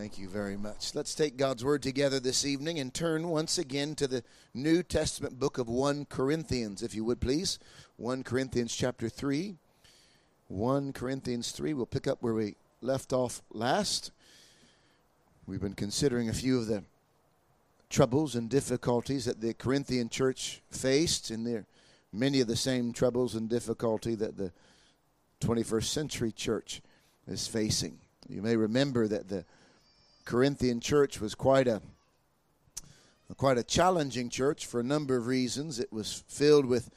Thank you very much. Let's take God's Word together this evening and turn once again to the New Testament book of 1 Corinthians, if you would please. 1 Corinthians chapter 3. 1 Corinthians 3. We'll pick up where we left off last. We've been considering a few of the troubles and difficulties that the Corinthian church faced, and there many of the same troubles and difficulty that the 21st century church is facing. You may remember that the Corinthian church was quite a quite a challenging church for a number of reasons. It was filled with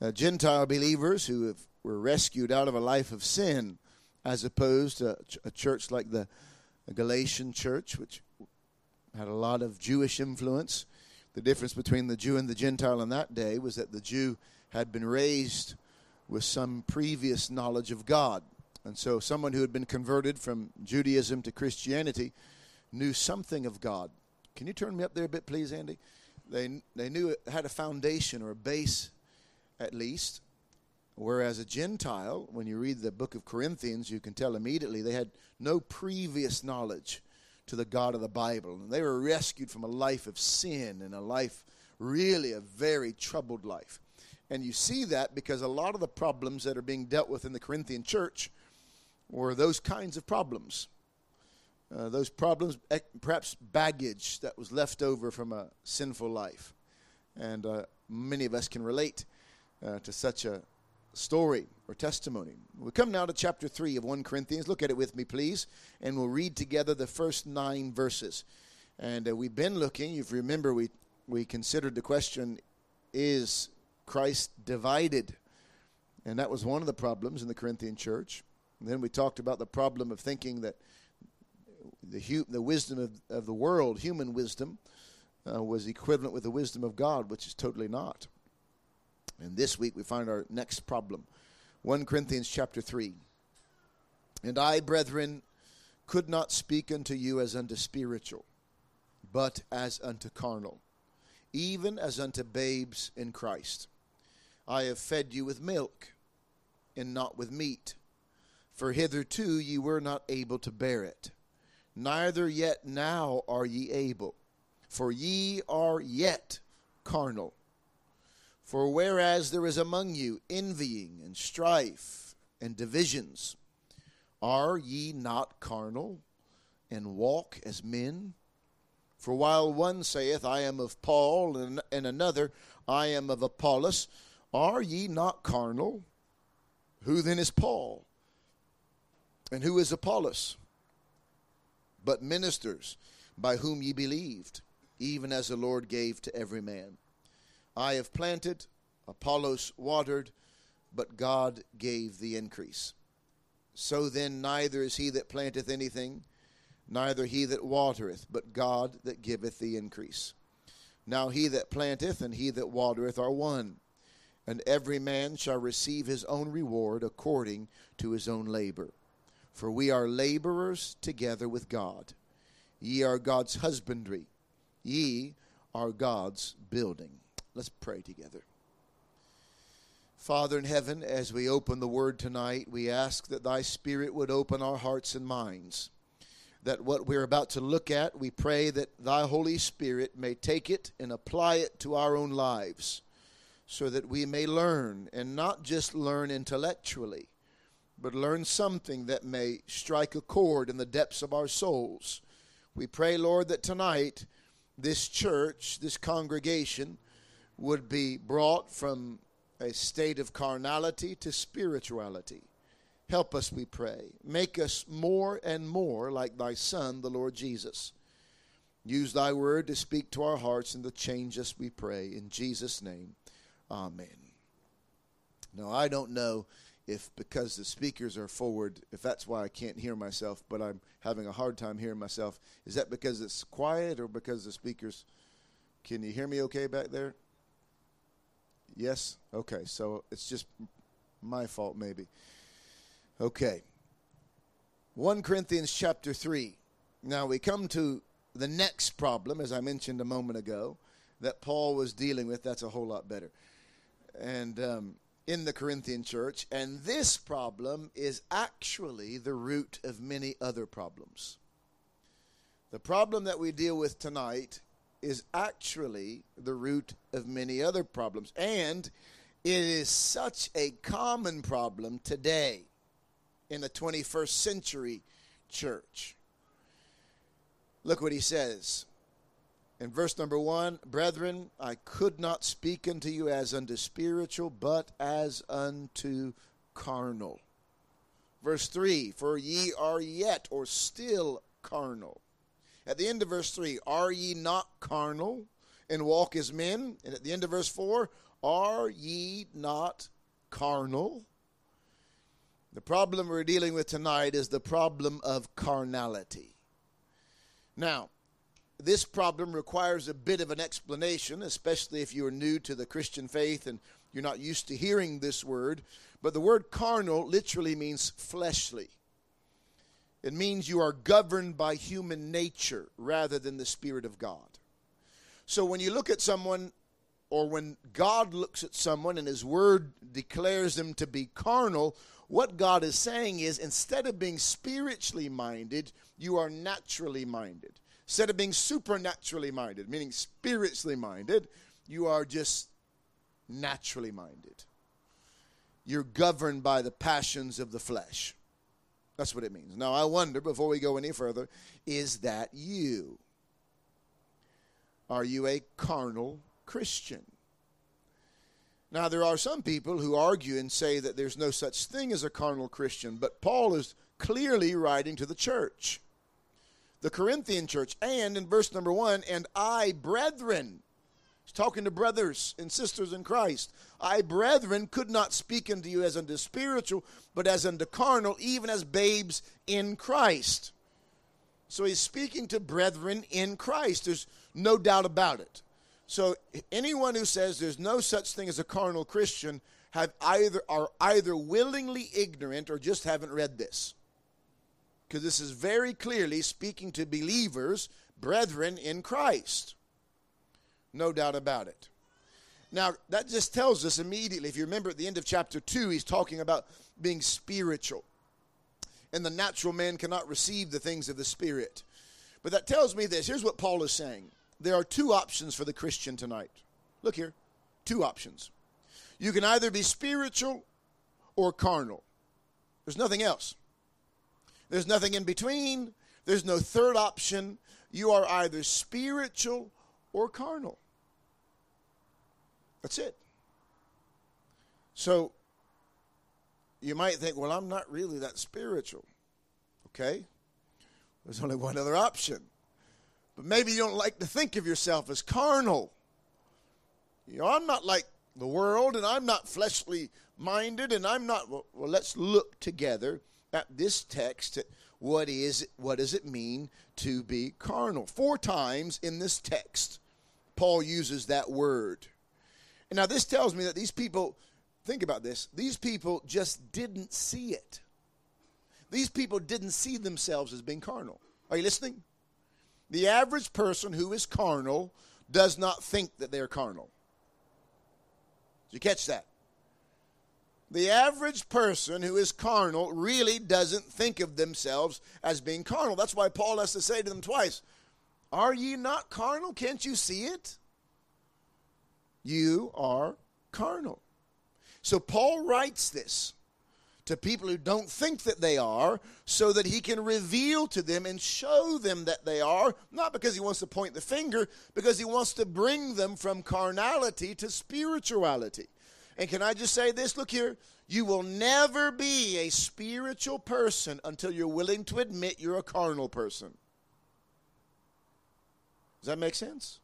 uh, Gentile believers who have, were rescued out of a life of sin, as opposed to a church like the Galatian church, which had a lot of Jewish influence. The difference between the Jew and the Gentile in that day was that the Jew had been raised with some previous knowledge of God. And so, someone who had been converted from Judaism to Christianity knew something of God. Can you turn me up there a bit, please, Andy? They, they knew it had a foundation or a base, at least. Whereas a Gentile, when you read the book of Corinthians, you can tell immediately they had no previous knowledge to the God of the Bible. And they were rescued from a life of sin and a life, really, a very troubled life. And you see that because a lot of the problems that are being dealt with in the Corinthian church were those kinds of problems. Uh, those problems, eh, perhaps baggage that was left over from a sinful life. And uh, many of us can relate uh, to such a story or testimony. We come now to chapter 3 of 1 Corinthians. Look at it with me, please, and we'll read together the first nine verses. And uh, we've been looking, if you remember, we, we considered the question is Christ divided? And that was one of the problems in the Corinthian church. And then we talked about the problem of thinking that the, hu- the wisdom of, of the world, human wisdom, uh, was equivalent with the wisdom of God, which is totally not. And this week we find our next problem 1 Corinthians chapter 3. And I, brethren, could not speak unto you as unto spiritual, but as unto carnal, even as unto babes in Christ. I have fed you with milk, and not with meat, for hitherto ye were not able to bear it neither yet now are ye able, for ye are yet carnal. For whereas there is among you envying and strife and divisions, are ye not carnal and walk as men? For while one saith, I am of Paul, and, and another, I am of Apollos, are ye not carnal? Who then is Paul? And who is Apollos? But ministers by whom ye believed, even as the Lord gave to every man. I have planted, Apollos watered, but God gave the increase. So then, neither is he that planteth anything, neither he that watereth, but God that giveth the increase. Now he that planteth and he that watereth are one, and every man shall receive his own reward according to his own labor. For we are laborers together with God. Ye are God's husbandry, ye are God's building. Let's pray together. Father in heaven, as we open the word tonight, we ask that thy Spirit would open our hearts and minds. That what we're about to look at, we pray that thy Holy Spirit may take it and apply it to our own lives so that we may learn and not just learn intellectually, but learn something that may strike a chord in the depths of our souls. We pray, Lord, that tonight this church, this congregation, would be brought from a state of carnality to spirituality. Help us, we pray. Make us more and more like thy Son, the Lord Jesus. Use thy word to speak to our hearts and to change us, we pray. In Jesus' name, amen. Now, I don't know if because the speakers are forward, if that's why I can't hear myself, but I'm having a hard time hearing myself. Is that because it's quiet or because the speakers? Can you hear me okay back there? Yes? Okay, so it's just my fault, maybe. Okay. 1 Corinthians chapter 3. Now we come to the next problem, as I mentioned a moment ago, that Paul was dealing with. That's a whole lot better. And um, in the Corinthian church, and this problem is actually the root of many other problems. The problem that we deal with tonight is actually the root of many other problems. And it is such a common problem today in the 21st century church. Look what he says. In verse number one, brethren, I could not speak unto you as unto spiritual, but as unto carnal. Verse 3 For ye are yet or still carnal. At the end of verse 3, Are ye not carnal and walk as men? And at the end of verse 4, Are ye not carnal? The problem we're dealing with tonight is the problem of carnality. Now, this problem requires a bit of an explanation, especially if you are new to the Christian faith and you're not used to hearing this word. But the word carnal literally means fleshly. It means you are governed by human nature rather than the Spirit of God. So when you look at someone, or when God looks at someone and His Word declares them to be carnal, what God is saying is instead of being spiritually minded, you are naturally minded. Instead of being supernaturally minded, meaning spiritually minded, you are just naturally minded. You're governed by the passions of the flesh. That's what it means. Now, I wonder, before we go any further, is that you? Are you a carnal Christian? Now, there are some people who argue and say that there's no such thing as a carnal Christian, but Paul is clearly writing to the church, the Corinthian church, and in verse number one, and I, brethren, He's talking to brothers and sisters in Christ. I, brethren, could not speak unto you as unto spiritual, but as unto carnal, even as babes in Christ. So he's speaking to brethren in Christ. There's no doubt about it. So anyone who says there's no such thing as a carnal Christian have either are either willingly ignorant or just haven't read this. Because this is very clearly speaking to believers, brethren in Christ. No doubt about it. Now, that just tells us immediately, if you remember at the end of chapter 2, he's talking about being spiritual. And the natural man cannot receive the things of the Spirit. But that tells me this. Here's what Paul is saying there are two options for the Christian tonight. Look here two options. You can either be spiritual or carnal, there's nothing else. There's nothing in between, there's no third option. You are either spiritual or carnal. That's it. So you might think, well, I'm not really that spiritual. Okay? There's only one other option. But maybe you don't like to think of yourself as carnal. You know, I'm not like the world and I'm not fleshly minded and I'm not well, well let's look together at this text what is what does it mean to be carnal? Four times in this text Paul uses that word. And now this tells me that these people, think about this, these people just didn't see it. These people didn't see themselves as being carnal. Are you listening? The average person who is carnal does not think that they're carnal. Did you catch that? The average person who is carnal really doesn't think of themselves as being carnal. That's why Paul has to say to them twice, Are ye not carnal? Can't you see it? you are carnal. So Paul writes this to people who don't think that they are so that he can reveal to them and show them that they are, not because he wants to point the finger, because he wants to bring them from carnality to spirituality. And can I just say this? Look here. You will never be a spiritual person until you're willing to admit you're a carnal person. Does that make sense?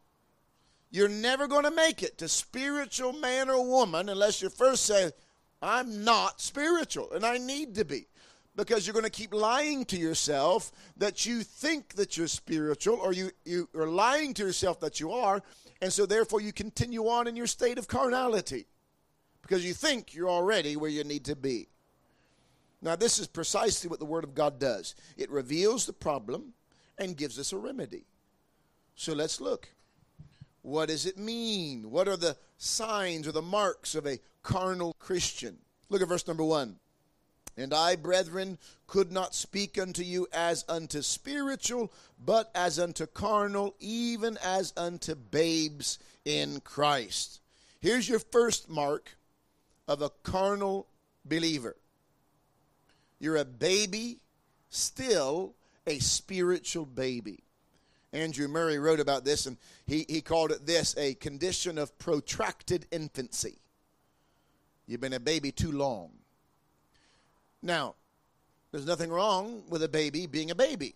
You're never going to make it to spiritual man or woman unless you first say, I'm not spiritual and I need to be. Because you're going to keep lying to yourself that you think that you're spiritual or you, you are lying to yourself that you are. And so therefore you continue on in your state of carnality because you think you're already where you need to be. Now, this is precisely what the Word of God does it reveals the problem and gives us a remedy. So let's look. What does it mean? What are the signs or the marks of a carnal Christian? Look at verse number one. And I, brethren, could not speak unto you as unto spiritual, but as unto carnal, even as unto babes in Christ. Here's your first mark of a carnal believer you're a baby, still a spiritual baby. Andrew Murray wrote about this, and he, he called it this a condition of protracted infancy. You've been a baby too long. Now, there's nothing wrong with a baby being a baby.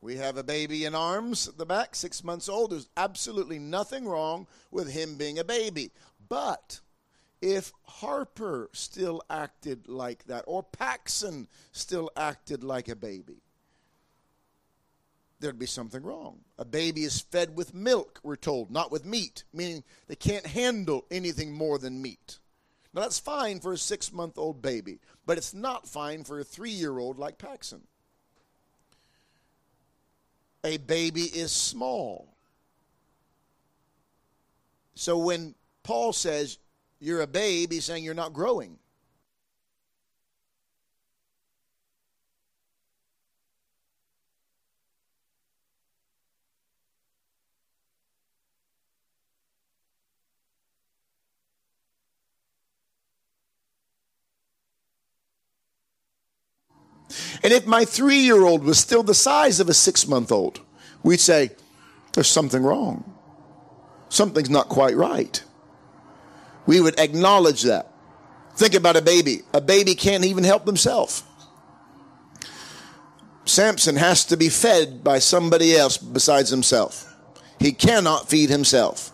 We have a baby in arms at the back, six months old. There's absolutely nothing wrong with him being a baby. But if Harper still acted like that, or Paxson still acted like a baby, there'd be something wrong. A baby is fed with milk, we're told, not with meat, meaning they can't handle anything more than meat. Now, that's fine for a six month old baby, but it's not fine for a three year old like Paxson. A baby is small. So when Paul says you're a babe, he's saying you're not growing. And if my three year old was still the size of a six month old, we'd say, there's something wrong. Something's not quite right. We would acknowledge that. Think about a baby. A baby can't even help himself. Samson has to be fed by somebody else besides himself. He cannot feed himself.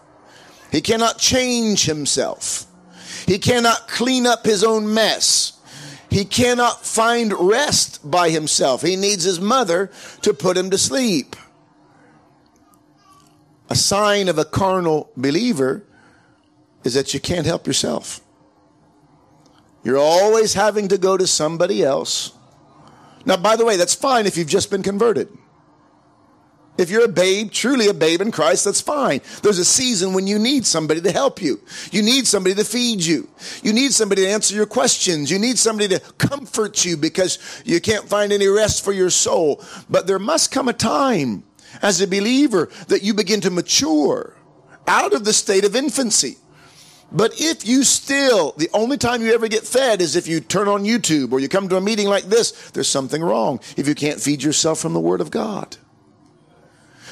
He cannot change himself. He cannot clean up his own mess. He cannot find rest by himself. He needs his mother to put him to sleep. A sign of a carnal believer is that you can't help yourself. You're always having to go to somebody else. Now, by the way, that's fine if you've just been converted. If you're a babe, truly a babe in Christ, that's fine. There's a season when you need somebody to help you. You need somebody to feed you. You need somebody to answer your questions. You need somebody to comfort you because you can't find any rest for your soul. But there must come a time as a believer that you begin to mature out of the state of infancy. But if you still, the only time you ever get fed is if you turn on YouTube or you come to a meeting like this, there's something wrong if you can't feed yourself from the Word of God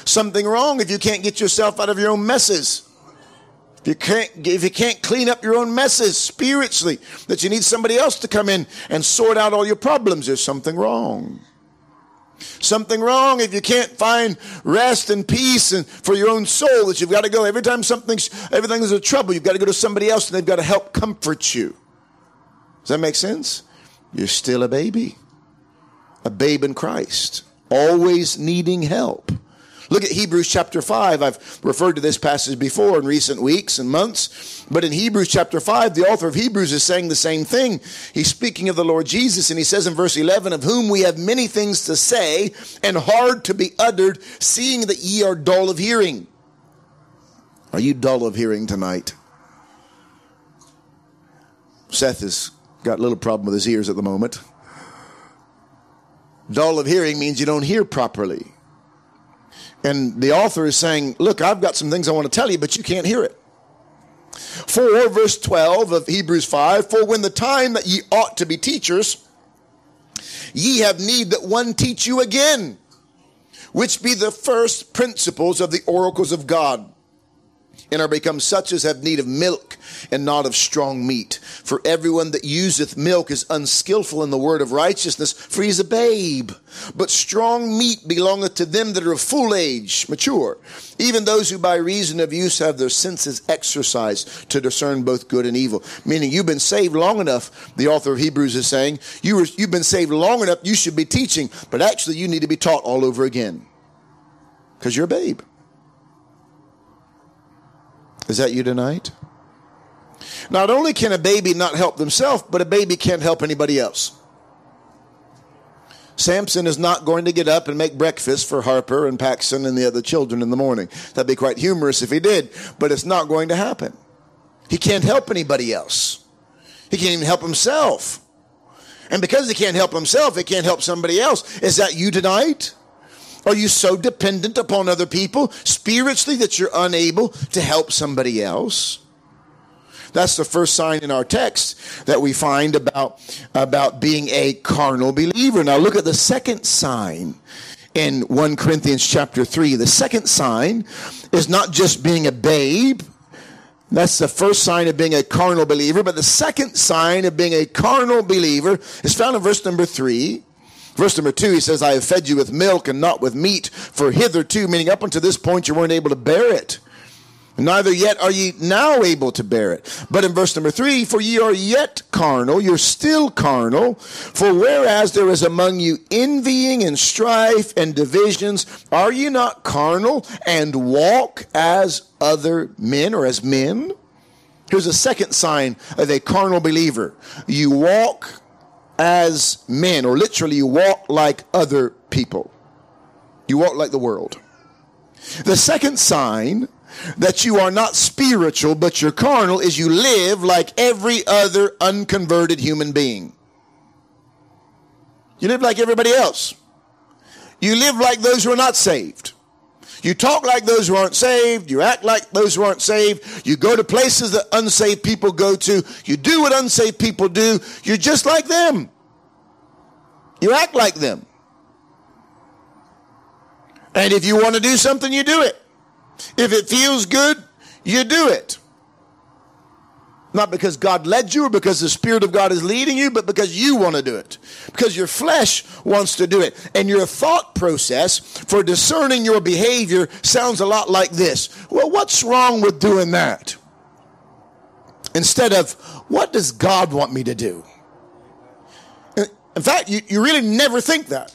something wrong if you can't get yourself out of your own messes. If you can't, if you can't clean up your own messes spiritually, that you need somebody else to come in and sort out all your problems, there's something wrong. Something wrong if you can't find rest and peace and for your own soul that you've got to go every time something's everything's a trouble, you've got to go to somebody else and they've got to help comfort you. Does that make sense? You're still a baby. A babe in Christ, always needing help. Look at Hebrews chapter 5. I've referred to this passage before in recent weeks and months. But in Hebrews chapter 5, the author of Hebrews is saying the same thing. He's speaking of the Lord Jesus, and he says in verse 11, Of whom we have many things to say and hard to be uttered, seeing that ye are dull of hearing. Are you dull of hearing tonight? Seth has got a little problem with his ears at the moment. Dull of hearing means you don't hear properly. And the author is saying, Look, I've got some things I want to tell you, but you can't hear it. For, verse 12 of Hebrews 5 For when the time that ye ought to be teachers, ye have need that one teach you again, which be the first principles of the oracles of God and are become such as have need of milk and not of strong meat. For everyone that useth milk is unskillful in the word of righteousness, for he is a babe. But strong meat belongeth to them that are of full age, mature, even those who by reason of use have their senses exercised to discern both good and evil. Meaning you've been saved long enough, the author of Hebrews is saying, you were, you've been saved long enough, you should be teaching, but actually you need to be taught all over again. Because you're a babe. Is that you tonight? Not only can a baby not help themselves, but a baby can't help anybody else. Samson is not going to get up and make breakfast for Harper and Paxson and the other children in the morning. That'd be quite humorous if he did, but it's not going to happen. He can't help anybody else. He can't even help himself. And because he can't help himself, he can't help somebody else. Is that you tonight? Are you so dependent upon other people spiritually that you're unable to help somebody else? That's the first sign in our text that we find about, about being a carnal believer. Now look at the second sign in 1 Corinthians chapter 3. The second sign is not just being a babe. That's the first sign of being a carnal believer. But the second sign of being a carnal believer is found in verse number 3. Verse number two, he says, I have fed you with milk and not with meat, for hitherto, meaning up until this point, you weren't able to bear it. Neither yet are ye now able to bear it. But in verse number three, for ye are yet carnal, you're still carnal. For whereas there is among you envying and strife and divisions, are ye not carnal and walk as other men or as men? Here's a second sign of a carnal believer. You walk as men, or literally, you walk like other people. You walk like the world. The second sign that you are not spiritual, but you're carnal is you live like every other unconverted human being. You live like everybody else. You live like those who are not saved. You talk like those who aren't saved. You act like those who aren't saved. You go to places that unsaved people go to. You do what unsaved people do. You're just like them. You act like them. And if you want to do something, you do it. If it feels good, you do it. Not because God led you or because the Spirit of God is leading you, but because you want to do it. Because your flesh wants to do it. And your thought process for discerning your behavior sounds a lot like this Well, what's wrong with doing that? Instead of, what does God want me to do? In fact, you, you really never think that.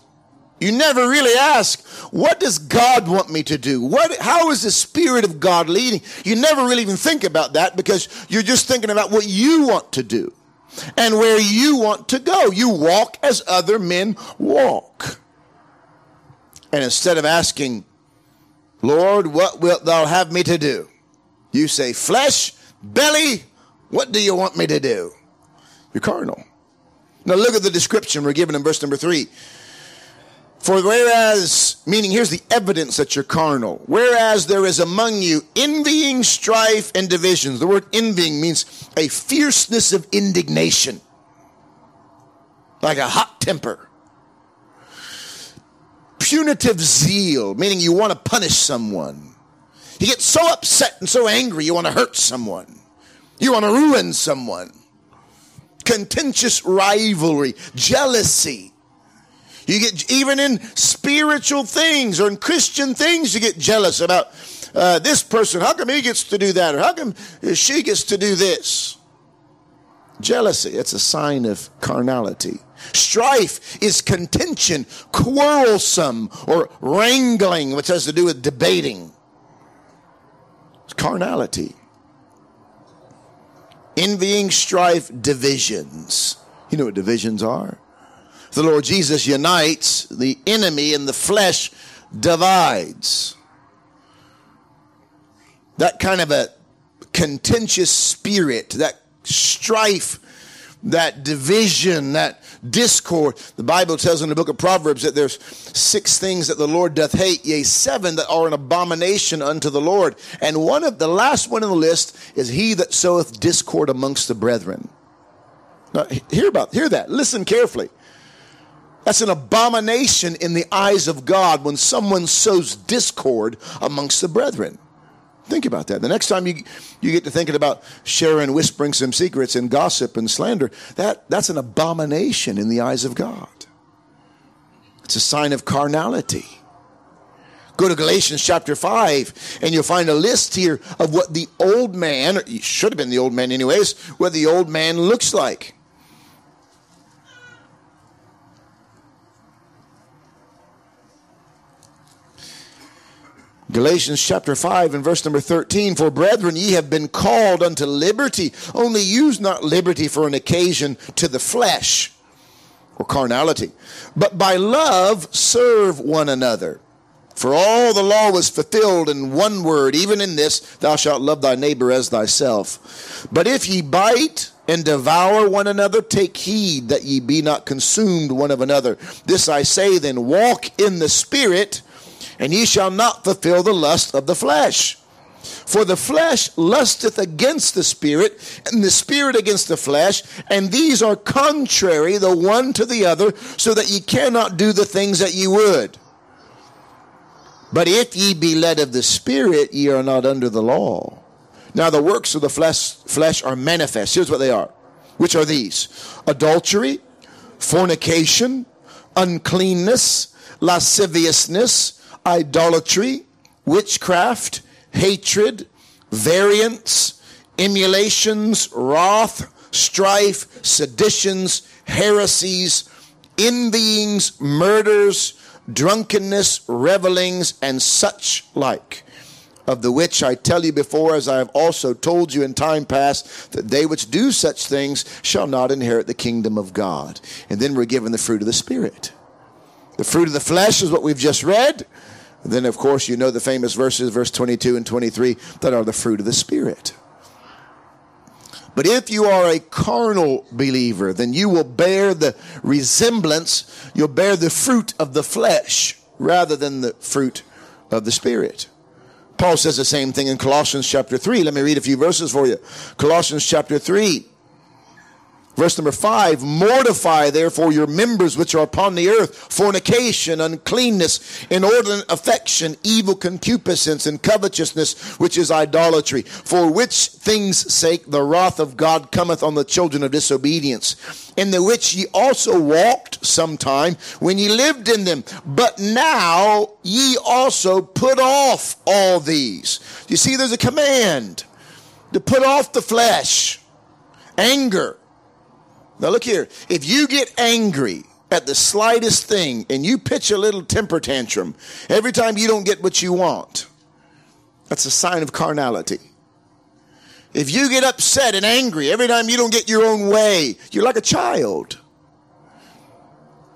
You never really ask, what does God want me to do? What, how is the Spirit of God leading? You never really even think about that because you're just thinking about what you want to do and where you want to go. You walk as other men walk. And instead of asking, Lord, what wilt thou have me to do? You say, flesh, belly, what do you want me to do? You're carnal. Now look at the description we're given in verse number three. For whereas, meaning here's the evidence that you're carnal, whereas there is among you envying, strife, and divisions. The word envying means a fierceness of indignation, like a hot temper. Punitive zeal, meaning you want to punish someone. You get so upset and so angry, you want to hurt someone. You want to ruin someone. Contentious rivalry, jealousy you get even in spiritual things or in Christian things, you get jealous about uh, this person. How come he gets to do that? Or how come she gets to do this? Jealousy, it's a sign of carnality. Strife is contention, quarrelsome, or wrangling, which has to do with debating. It's carnality. Envying, strife, divisions. You know what divisions are? The Lord Jesus unites, the enemy in the flesh divides. That kind of a contentious spirit, that strife, that division, that discord. The Bible tells in the book of Proverbs that there's six things that the Lord doth hate, yea, seven that are an abomination unto the Lord. And one of the last one in the list is he that soweth discord amongst the brethren. Now, hear about hear that. Listen carefully. That's an abomination in the eyes of God when someone sows discord amongst the brethren. Think about that. The next time you, you get to thinking about sharing, whispering some secrets and gossip and slander, that, that's an abomination in the eyes of God. It's a sign of carnality. Go to Galatians chapter 5, and you'll find a list here of what the old man, should have been the old man anyways, what the old man looks like. Galatians chapter 5 and verse number 13 For brethren, ye have been called unto liberty, only use not liberty for an occasion to the flesh or carnality, but by love serve one another. For all the law was fulfilled in one word, even in this, thou shalt love thy neighbor as thyself. But if ye bite and devour one another, take heed that ye be not consumed one of another. This I say then, walk in the Spirit, and ye shall not fulfill the lust of the flesh. For the flesh lusteth against the spirit, and the spirit against the flesh, and these are contrary the one to the other, so that ye cannot do the things that ye would. But if ye be led of the spirit, ye are not under the law. Now the works of the flesh, flesh are manifest. Here's what they are. Which are these? Adultery, fornication, uncleanness, lasciviousness, idolatry, witchcraft, hatred, variance, emulations, wrath, strife, seditions, heresies, envyings, murders, drunkenness, revelings, and such like. Of the which I tell you before, as I have also told you in time past, that they which do such things shall not inherit the kingdom of God. And then we're given the fruit of the Spirit. The fruit of the flesh is what we've just read. Then, of course, you know the famous verses, verse 22 and 23, that are the fruit of the Spirit. But if you are a carnal believer, then you will bear the resemblance, you'll bear the fruit of the flesh rather than the fruit of the Spirit. Paul says the same thing in Colossians chapter 3. Let me read a few verses for you. Colossians chapter 3 Verse number five, mortify therefore your members which are upon the earth, fornication, uncleanness, inordinate affection, evil concupiscence, and covetousness, which is idolatry, for which things' sake the wrath of God cometh on the children of disobedience, in the which ye also walked sometime when ye lived in them. But now ye also put off all these. You see, there's a command to put off the flesh, anger, now, look here. If you get angry at the slightest thing and you pitch a little temper tantrum every time you don't get what you want, that's a sign of carnality. If you get upset and angry every time you don't get your own way, you're like a child.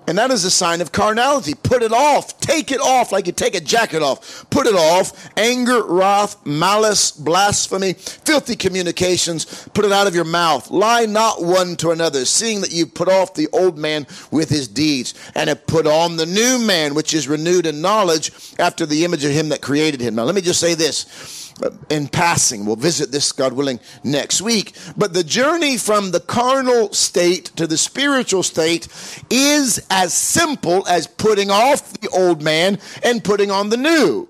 And that is a sign of carnality. Put it off. Take it off like you take a jacket off. Put it off. Anger, wrath, malice, blasphemy, filthy communications. Put it out of your mouth. Lie not one to another, seeing that you put off the old man with his deeds, and have put on the new man, which is renewed in knowledge after the image of him that created him. Now, let me just say this in passing. We'll visit this, God willing, next week. But the journey from the carnal state to the spiritual state is as simple as putting off the old man and putting on the new.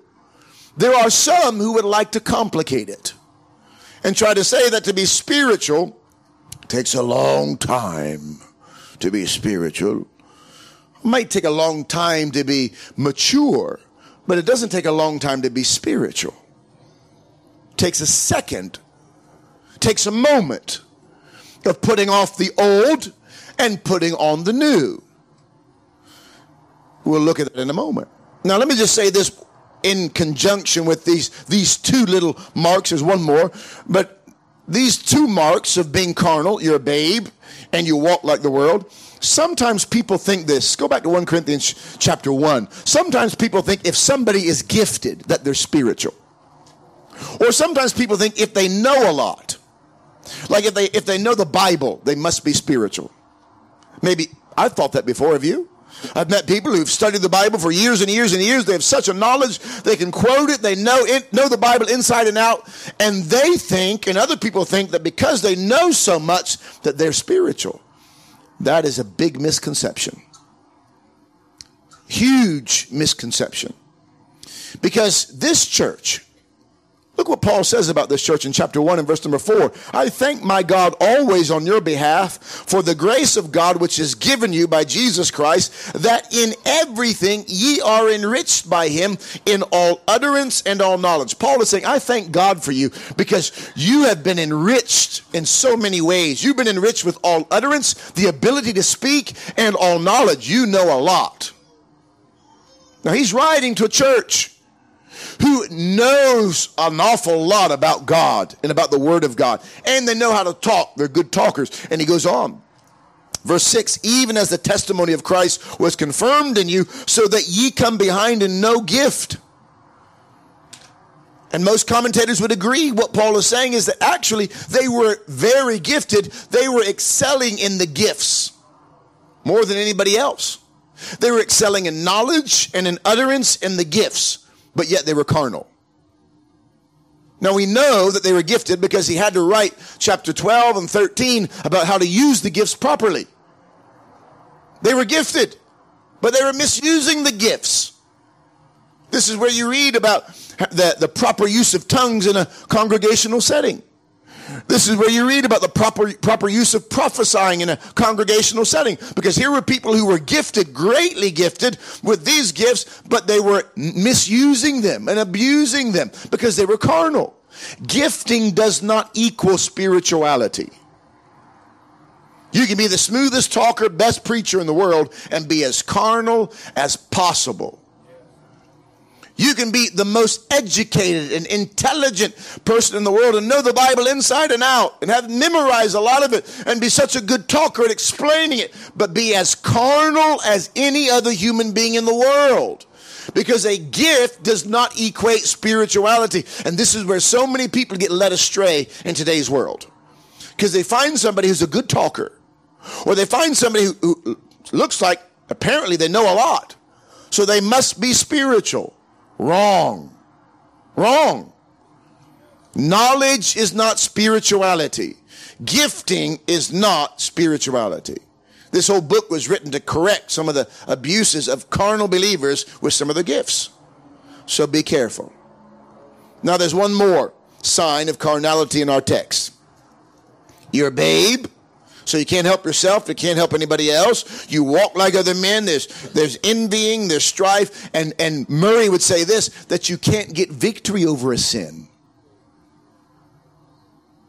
There are some who would like to complicate it and try to say that to be spiritual takes a long time to be spiritual. It might take a long time to be mature, but it doesn't take a long time to be spiritual takes a second, takes a moment of putting off the old and putting on the new. We'll look at that in a moment. Now, let me just say this in conjunction with these, these two little marks. There's one more, but these two marks of being carnal, you're a babe and you walk like the world. Sometimes people think this. Go back to 1 Corinthians chapter 1. Sometimes people think if somebody is gifted, that they're spiritual. Or sometimes people think if they know a lot, like if they if they know the Bible, they must be spiritual. Maybe I've thought that before. Have you? I've met people who've studied the Bible for years and years and years. They have such a knowledge, they can quote it, they know it, know the Bible inside and out, and they think, and other people think that because they know so much that they're spiritual. That is a big misconception. Huge misconception. Because this church Look what Paul says about this church in chapter 1 and verse number 4. I thank my God always on your behalf for the grace of God which is given you by Jesus Christ, that in everything ye are enriched by him in all utterance and all knowledge. Paul is saying, I thank God for you because you have been enriched in so many ways. You've been enriched with all utterance, the ability to speak, and all knowledge. You know a lot. Now he's writing to a church who knows an awful lot about God and about the Word of God, and they know how to talk. They're good talkers. And he goes on. Verse 6 Even as the testimony of Christ was confirmed in you, so that ye come behind in no gift And most commentators would agree what Paul is saying is that actually they were very gifted. They were excelling in the gifts more than anybody else. They were excelling in knowledge and in utterance and the gifts, but yet they were carnal. Now we know that they were gifted because he had to write chapter 12 and 13 about how to use the gifts properly. They were gifted, but they were misusing the gifts. This is where you read about the, the proper use of tongues in a congregational setting. This is where you read about the proper, proper use of prophesying in a congregational setting. Because here were people who were gifted, greatly gifted with these gifts, but they were misusing them and abusing them because they were carnal. Gifting does not equal spirituality. You can be the smoothest talker, best preacher in the world, and be as carnal as possible. You can be the most educated and intelligent person in the world and know the Bible inside and out and have memorized a lot of it and be such a good talker at explaining it, but be as carnal as any other human being in the world. Because a gift does not equate spirituality. And this is where so many people get led astray in today's world. Because they find somebody who's a good talker, or they find somebody who, who looks like apparently they know a lot. So they must be spiritual. Wrong. Wrong. Knowledge is not spirituality. Gifting is not spirituality. This whole book was written to correct some of the abuses of carnal believers with some of the gifts. So be careful. Now, there's one more sign of carnality in our text. You're a babe, so you can't help yourself, you can't help anybody else. You walk like other men. There's there's envying, there's strife, and and Murray would say this that you can't get victory over a sin.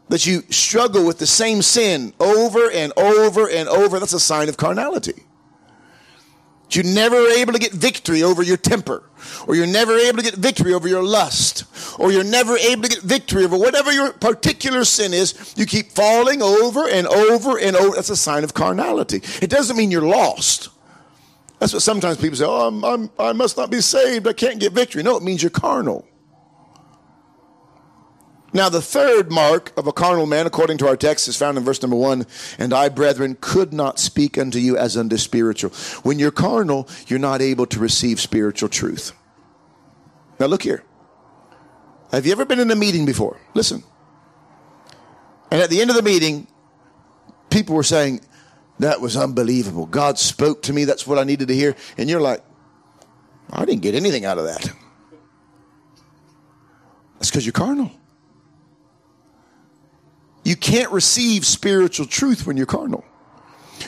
That you struggle with the same sin over and over and over. That's a sign of carnality. You're never able to get victory over your temper, or you're never able to get victory over your lust, or you're never able to get victory over whatever your particular sin is. You keep falling over and over and over. That's a sign of carnality. It doesn't mean you're lost. That's what sometimes people say, oh, I'm, I'm, I must not be saved. I can't get victory. No, it means you're carnal. Now, the third mark of a carnal man, according to our text, is found in verse number one. And I, brethren, could not speak unto you as unto spiritual. When you're carnal, you're not able to receive spiritual truth. Now, look here. Have you ever been in a meeting before? Listen. And at the end of the meeting, people were saying, That was unbelievable. God spoke to me. That's what I needed to hear. And you're like, I didn't get anything out of that. That's because you're carnal. You can't receive spiritual truth when you're carnal.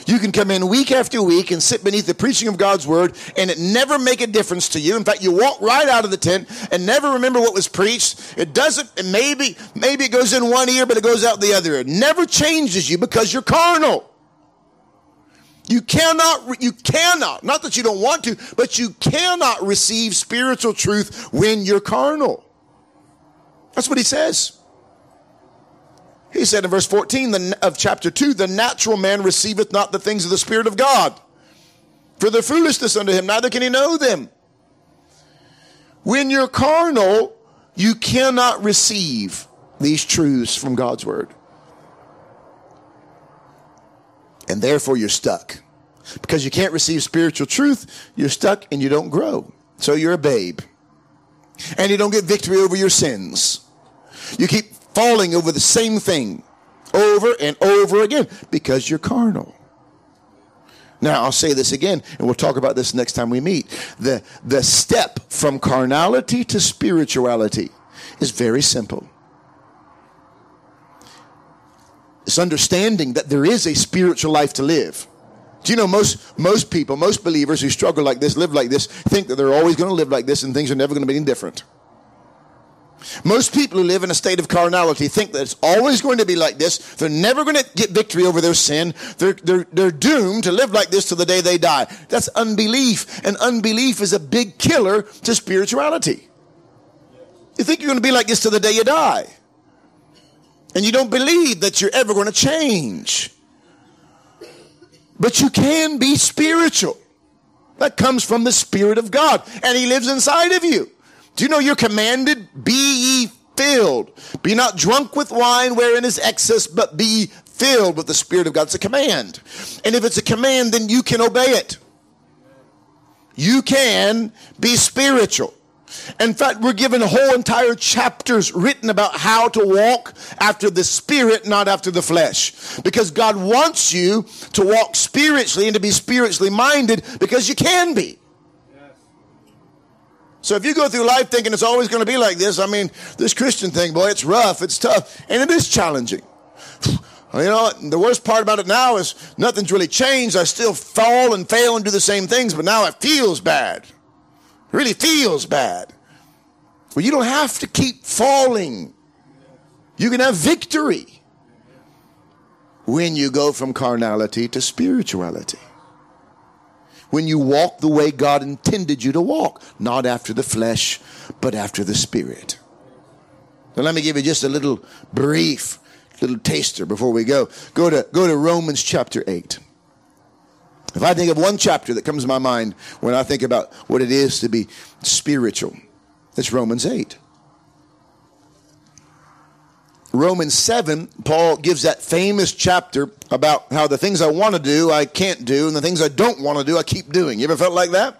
You can come in week after week and sit beneath the preaching of God's word and it never make a difference to you. In fact, you walk right out of the tent and never remember what was preached. It doesn't, maybe, maybe it goes in one ear, but it goes out the other. It never changes you because you're carnal. You cannot, you cannot, not that you don't want to, but you cannot receive spiritual truth when you're carnal. That's what he says. He said in verse 14 of chapter 2, the natural man receiveth not the things of the Spirit of God. For the foolishness unto him, neither can he know them. When you're carnal, you cannot receive these truths from God's word. And therefore you're stuck. Because you can't receive spiritual truth, you're stuck and you don't grow. So you're a babe. And you don't get victory over your sins. You keep falling over the same thing over and over again because you're carnal. Now, I'll say this again, and we'll talk about this next time we meet. The, the step from carnality to spirituality is very simple. It's understanding that there is a spiritual life to live. Do you know most most people, most believers who struggle like this, live like this, think that they're always going to live like this and things are never going to be any different. Most people who live in a state of carnality think that it's always going to be like this. They're never going to get victory over their sin. They're, they're, they're doomed to live like this till the day they die. That's unbelief. And unbelief is a big killer to spirituality. You think you're going to be like this till the day you die. And you don't believe that you're ever going to change. But you can be spiritual. That comes from the Spirit of God. And He lives inside of you. Do you know you're commanded? Be ye filled. Be not drunk with wine wherein is excess, but be filled with the Spirit of God. It's a command. And if it's a command, then you can obey it. You can be spiritual. In fact, we're given whole entire chapters written about how to walk after the spirit, not after the flesh. Because God wants you to walk spiritually and to be spiritually minded because you can be. So if you go through life thinking it's always going to be like this, I mean, this Christian thing, boy, it's rough, it's tough, and it is challenging. You know, the worst part about it now is nothing's really changed. I still fall and fail and do the same things, but now it feels bad. It really feels bad. Well, you don't have to keep falling. You can have victory when you go from carnality to spirituality. When you walk the way God intended you to walk, not after the flesh, but after the spirit. So let me give you just a little brief little taster before we go. Go to, go to Romans chapter 8. If I think of one chapter that comes to my mind when I think about what it is to be spiritual, it's Romans 8. Romans 7, Paul gives that famous chapter about how the things I want to do, I can't do, and the things I don't want to do, I keep doing. You ever felt like that?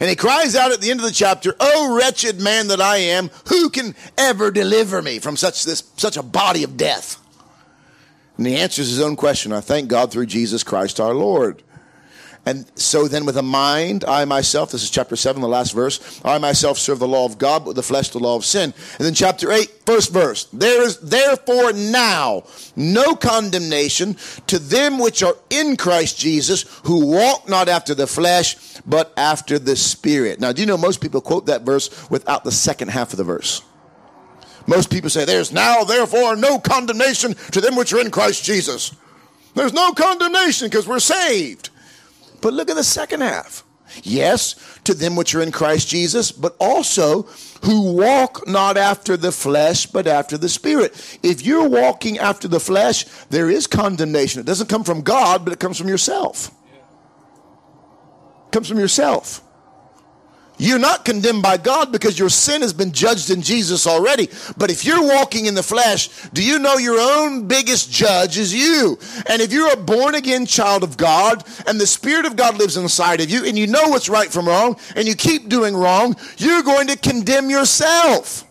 And he cries out at the end of the chapter, "Oh wretched man that I am, who can ever deliver me from such this such a body of death?" And he answers his own question. I thank God through Jesus Christ our Lord. And so then, with a mind, I myself, this is chapter 7, the last verse, I myself serve the law of God, but with the flesh, the law of sin. And then, chapter 8, first verse, there is therefore now no condemnation to them which are in Christ Jesus, who walk not after the flesh, but after the Spirit. Now, do you know most people quote that verse without the second half of the verse? Most people say, There's now, therefore, no condemnation to them which are in Christ Jesus. There's no condemnation because we're saved. But look at the second half. Yes, to them which are in Christ Jesus, but also who walk not after the flesh, but after the Spirit. If you're walking after the flesh, there is condemnation. It doesn't come from God, but it comes from yourself. It comes from yourself. You're not condemned by God because your sin has been judged in Jesus already. But if you're walking in the flesh, do you know your own biggest judge is you? And if you're a born again child of God and the Spirit of God lives inside of you and you know what's right from wrong and you keep doing wrong, you're going to condemn yourself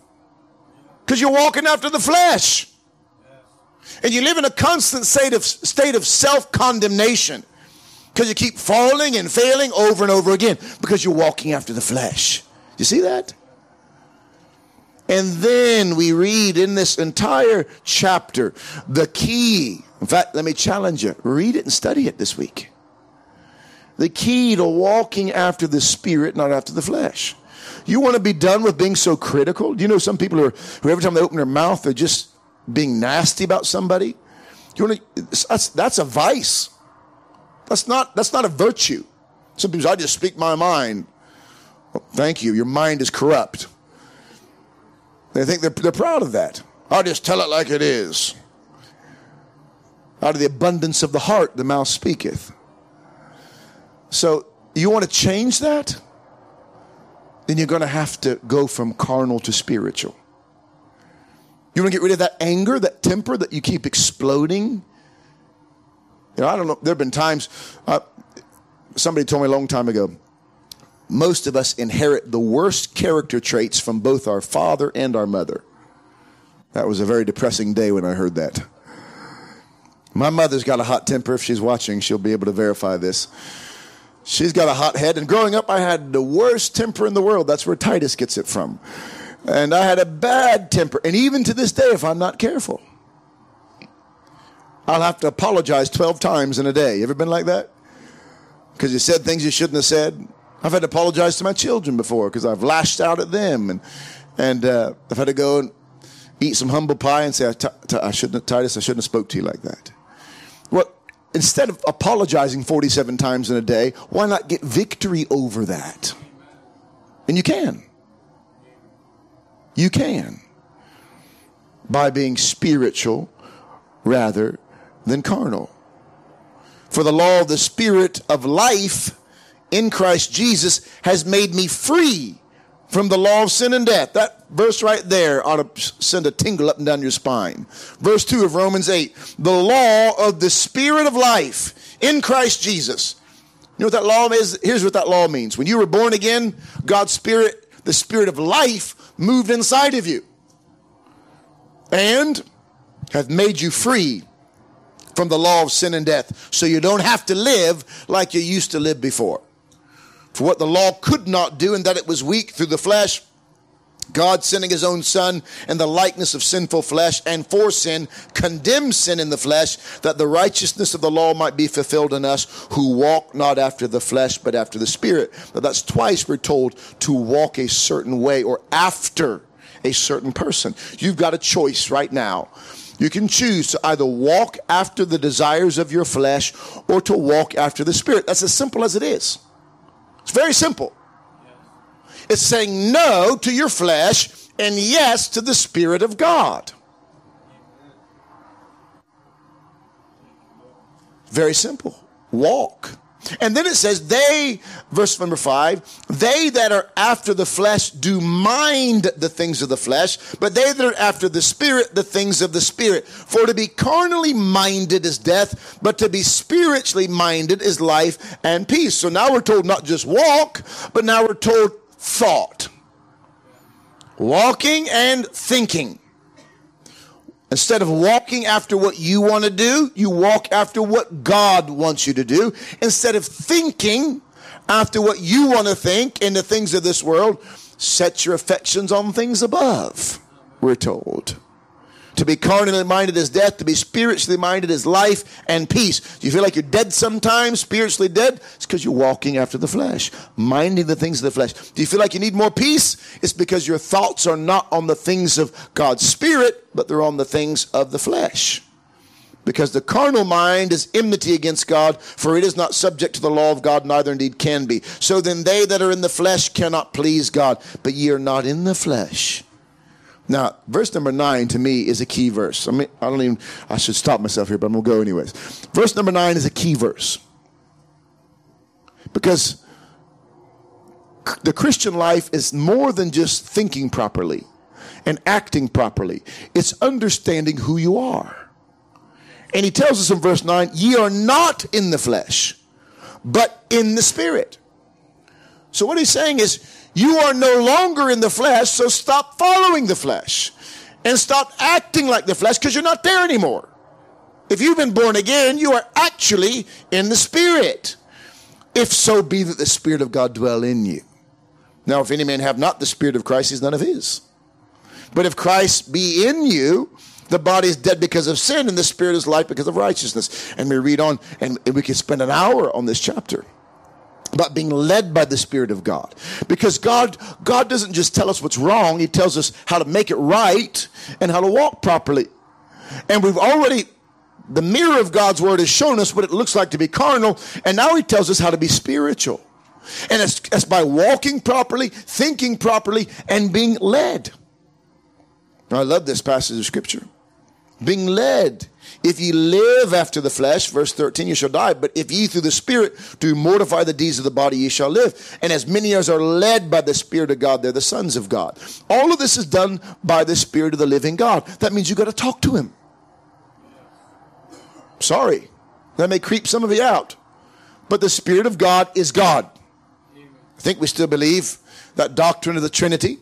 because you're walking after the flesh. And you live in a constant state of, state of self condemnation because you keep falling and failing over and over again because you're walking after the flesh. You see that? And then we read in this entire chapter the key. In fact, let me challenge you read it and study it this week. The key to walking after the spirit, not after the flesh. You want to be done with being so critical? Do you know some people are, who every time they open their mouth, they're just being nasty about somebody? You want to, that's, that's a vice. That's not, that's not a virtue. Sometimes I just speak my mind. Well, thank you. Your mind is corrupt. They think they're, they're proud of that. I'll just tell it like it is. Out of the abundance of the heart, the mouth speaketh. So, you want to change that? Then you're going to have to go from carnal to spiritual. You want to get rid of that anger, that temper that you keep exploding you know, I don't know. There have been times, uh, somebody told me a long time ago, most of us inherit the worst character traits from both our father and our mother. That was a very depressing day when I heard that. My mother's got a hot temper. If she's watching, she'll be able to verify this. She's got a hot head. And growing up, I had the worst temper in the world. That's where Titus gets it from. And I had a bad temper. And even to this day, if I'm not careful, I'll have to apologize 12 times in a day. You ever been like that? Because you said things you shouldn't have said. I've had to apologize to my children before because I've lashed out at them. And, and uh, I've had to go and eat some humble pie and say, I, t- t- I shouldn't have, Titus, I shouldn't have spoke to you like that. Well, instead of apologizing 47 times in a day, why not get victory over that? And you can. You can. By being spiritual rather than carnal. For the law of the Spirit of life in Christ Jesus has made me free from the law of sin and death. That verse right there ought to send a tingle up and down your spine. Verse 2 of Romans 8 the law of the Spirit of life in Christ Jesus. You know what that law is? Here's what that law means. When you were born again, God's Spirit, the Spirit of life, moved inside of you and have made you free from the law of sin and death. So you don't have to live like you used to live before. For what the law could not do, and that it was weak through the flesh, God sending his own son in the likeness of sinful flesh and for sin condemned sin in the flesh that the righteousness of the law might be fulfilled in us who walk not after the flesh but after the spirit. Now that's twice we're told to walk a certain way or after a certain person. You've got a choice right now. You can choose to either walk after the desires of your flesh or to walk after the spirit. That's as simple as it is. It's very simple. It's saying no to your flesh and yes to the Spirit of God. Very simple. Walk. And then it says, they, verse number five, they that are after the flesh do mind the things of the flesh, but they that are after the spirit, the things of the spirit. For to be carnally minded is death, but to be spiritually minded is life and peace. So now we're told not just walk, but now we're told thought. Walking and thinking. Instead of walking after what you want to do, you walk after what God wants you to do. Instead of thinking after what you want to think in the things of this world, set your affections on things above, we're told. To be carnally minded is death. To be spiritually minded is life and peace. Do you feel like you're dead sometimes, spiritually dead? It's because you're walking after the flesh, minding the things of the flesh. Do you feel like you need more peace? It's because your thoughts are not on the things of God's spirit, but they're on the things of the flesh. Because the carnal mind is enmity against God, for it is not subject to the law of God, neither indeed can be. So then they that are in the flesh cannot please God. But ye are not in the flesh now, verse number nine to me is a key verse. I mean, I don't even, I should stop myself here, but I'm going to go anyways. Verse number nine is a key verse. Because the Christian life is more than just thinking properly and acting properly, it's understanding who you are. And he tells us in verse 9, ye are not in the flesh, but in the spirit. So what he's saying is, you are no longer in the flesh, so stop following the flesh and stop acting like the flesh because you're not there anymore. If you've been born again, you are actually in the Spirit. If so be that the Spirit of God dwell in you. Now, if any man have not the Spirit of Christ, he's none of his. But if Christ be in you, the body is dead because of sin, and the Spirit is life because of righteousness. And we read on, and we could spend an hour on this chapter about being led by the spirit of god. Because god god doesn't just tell us what's wrong he tells us how to make it right and how to walk properly. And we've already the mirror of god's word has shown us what it looks like to be carnal and now he tells us how to be spiritual. And it's, it's by walking properly thinking properly and being led. Now, i love this passage of scripture being led if ye live after the flesh, verse 13, you shall die. But if ye through the Spirit do mortify the deeds of the body, ye shall live. And as many as are led by the Spirit of God, they're the sons of God. All of this is done by the Spirit of the living God. That means you got to talk to Him. Sorry, that may creep some of you out. But the Spirit of God is God. I think we still believe that doctrine of the Trinity.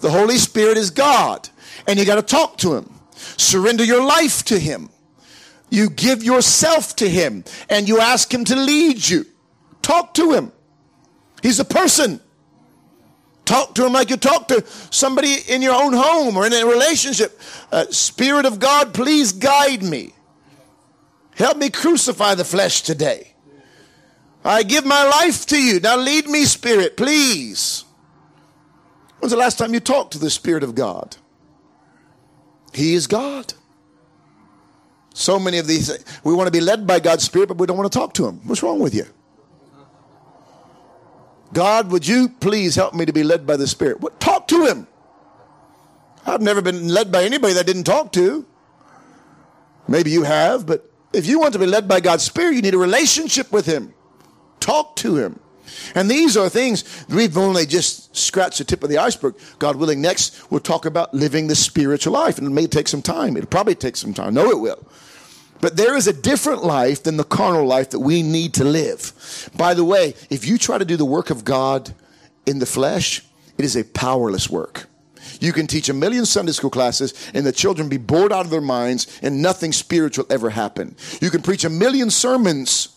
The Holy Spirit is God. And you got to talk to Him. Surrender your life to Him. You give yourself to Him and you ask Him to lead you. Talk to Him. He's a person. Talk to Him like you talk to somebody in your own home or in a relationship. Uh, Spirit of God, please guide me. Help me crucify the flesh today. I give my life to you. Now lead me, Spirit, please. When's the last time you talked to the Spirit of God? He is God. So many of these, we want to be led by God's Spirit, but we don't want to talk to Him. What's wrong with you? God, would you please help me to be led by the Spirit? What, talk to Him. I've never been led by anybody that I didn't talk to. Maybe you have, but if you want to be led by God's Spirit, you need a relationship with Him. Talk to Him. And these are things we've only just scratch the tip of the iceberg. God willing, next we'll talk about living the spiritual life. And it may take some time. It'll probably take some time. No, it will. But there is a different life than the carnal life that we need to live. By the way, if you try to do the work of God in the flesh, it is a powerless work. You can teach a million Sunday school classes and the children be bored out of their minds and nothing spiritual ever happen. You can preach a million sermons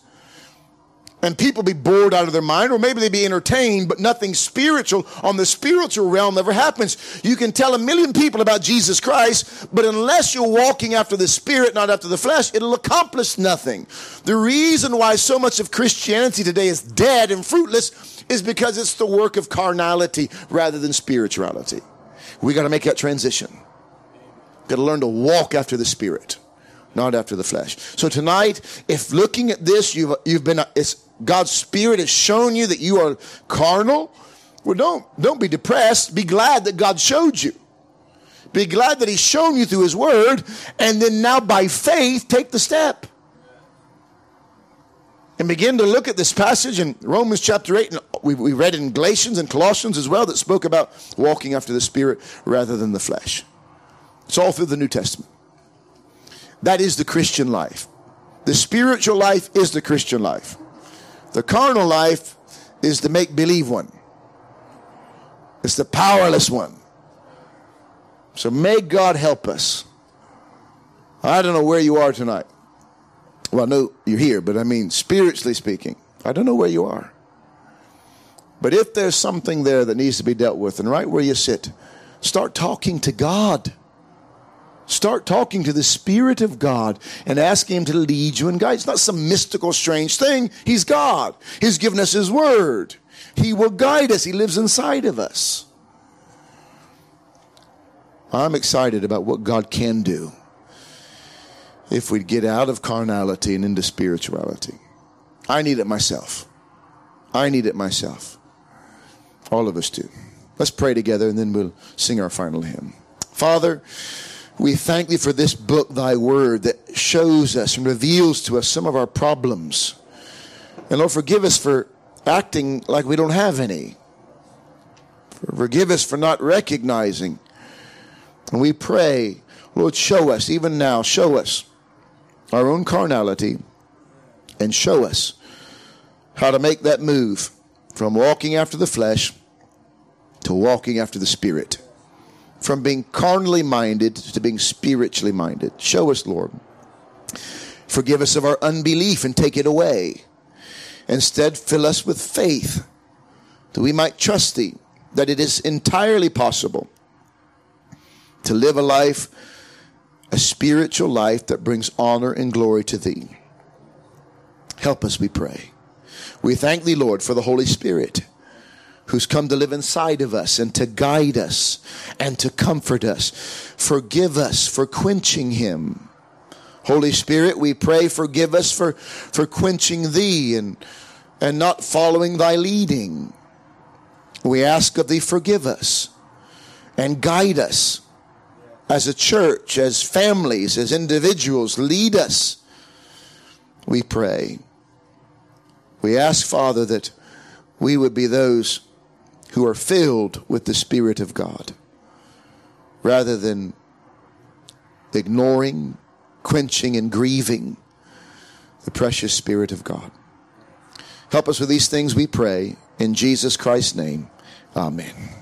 and people be bored out of their mind, or maybe they be entertained, but nothing spiritual on the spiritual realm ever happens. You can tell a million people about Jesus Christ, but unless you're walking after the spirit, not after the flesh, it'll accomplish nothing. The reason why so much of Christianity today is dead and fruitless is because it's the work of carnality rather than spirituality. We got to make that transition. Got to learn to walk after the spirit, not after the flesh. So tonight, if looking at this, you've you've been it's God's Spirit has shown you that you are carnal, well, don't, don't be depressed. Be glad that God showed you. Be glad that He's shown you through His Word, and then now by faith, take the step. And begin to look at this passage in Romans chapter 8, and we, we read in Galatians and Colossians as well, that spoke about walking after the Spirit rather than the flesh. It's all through the New Testament. That is the Christian life. The spiritual life is the Christian life. The carnal life is the make believe one, it's the powerless one. So may God help us. I don't know where you are tonight. Well, I know you're here, but I mean, spiritually speaking, I don't know where you are. But if there's something there that needs to be dealt with, and right where you sit, start talking to God. Start talking to the Spirit of God and asking Him to lead you and guide. It's not some mystical, strange thing. He's God. He's given us His Word. He will guide us. He lives inside of us. I'm excited about what God can do if we get out of carnality and into spirituality. I need it myself. I need it myself. All of us do. Let's pray together and then we'll sing our final hymn. Father, we thank thee for this book, thy word, that shows us and reveals to us some of our problems. And Lord, forgive us for acting like we don't have any. Forgive us for not recognizing. And we pray, Lord, show us, even now, show us our own carnality and show us how to make that move from walking after the flesh to walking after the Spirit from being carnally minded to being spiritually minded. Show us, Lord. Forgive us of our unbelief and take it away. Instead, fill us with faith that we might trust Thee, that it is entirely possible to live a life, a spiritual life that brings honor and glory to Thee. Help us, we pray. We thank Thee, Lord, for the Holy Spirit who's come to live inside of us and to guide us and to comfort us. Forgive us for quenching him. Holy Spirit, we pray, forgive us for, for quenching thee and, and not following thy leading. We ask of thee, forgive us and guide us as a church, as families, as individuals. Lead us, we pray. We ask, Father, that we would be those who are filled with the Spirit of God rather than ignoring, quenching, and grieving the precious Spirit of God. Help us with these things, we pray. In Jesus Christ's name, amen.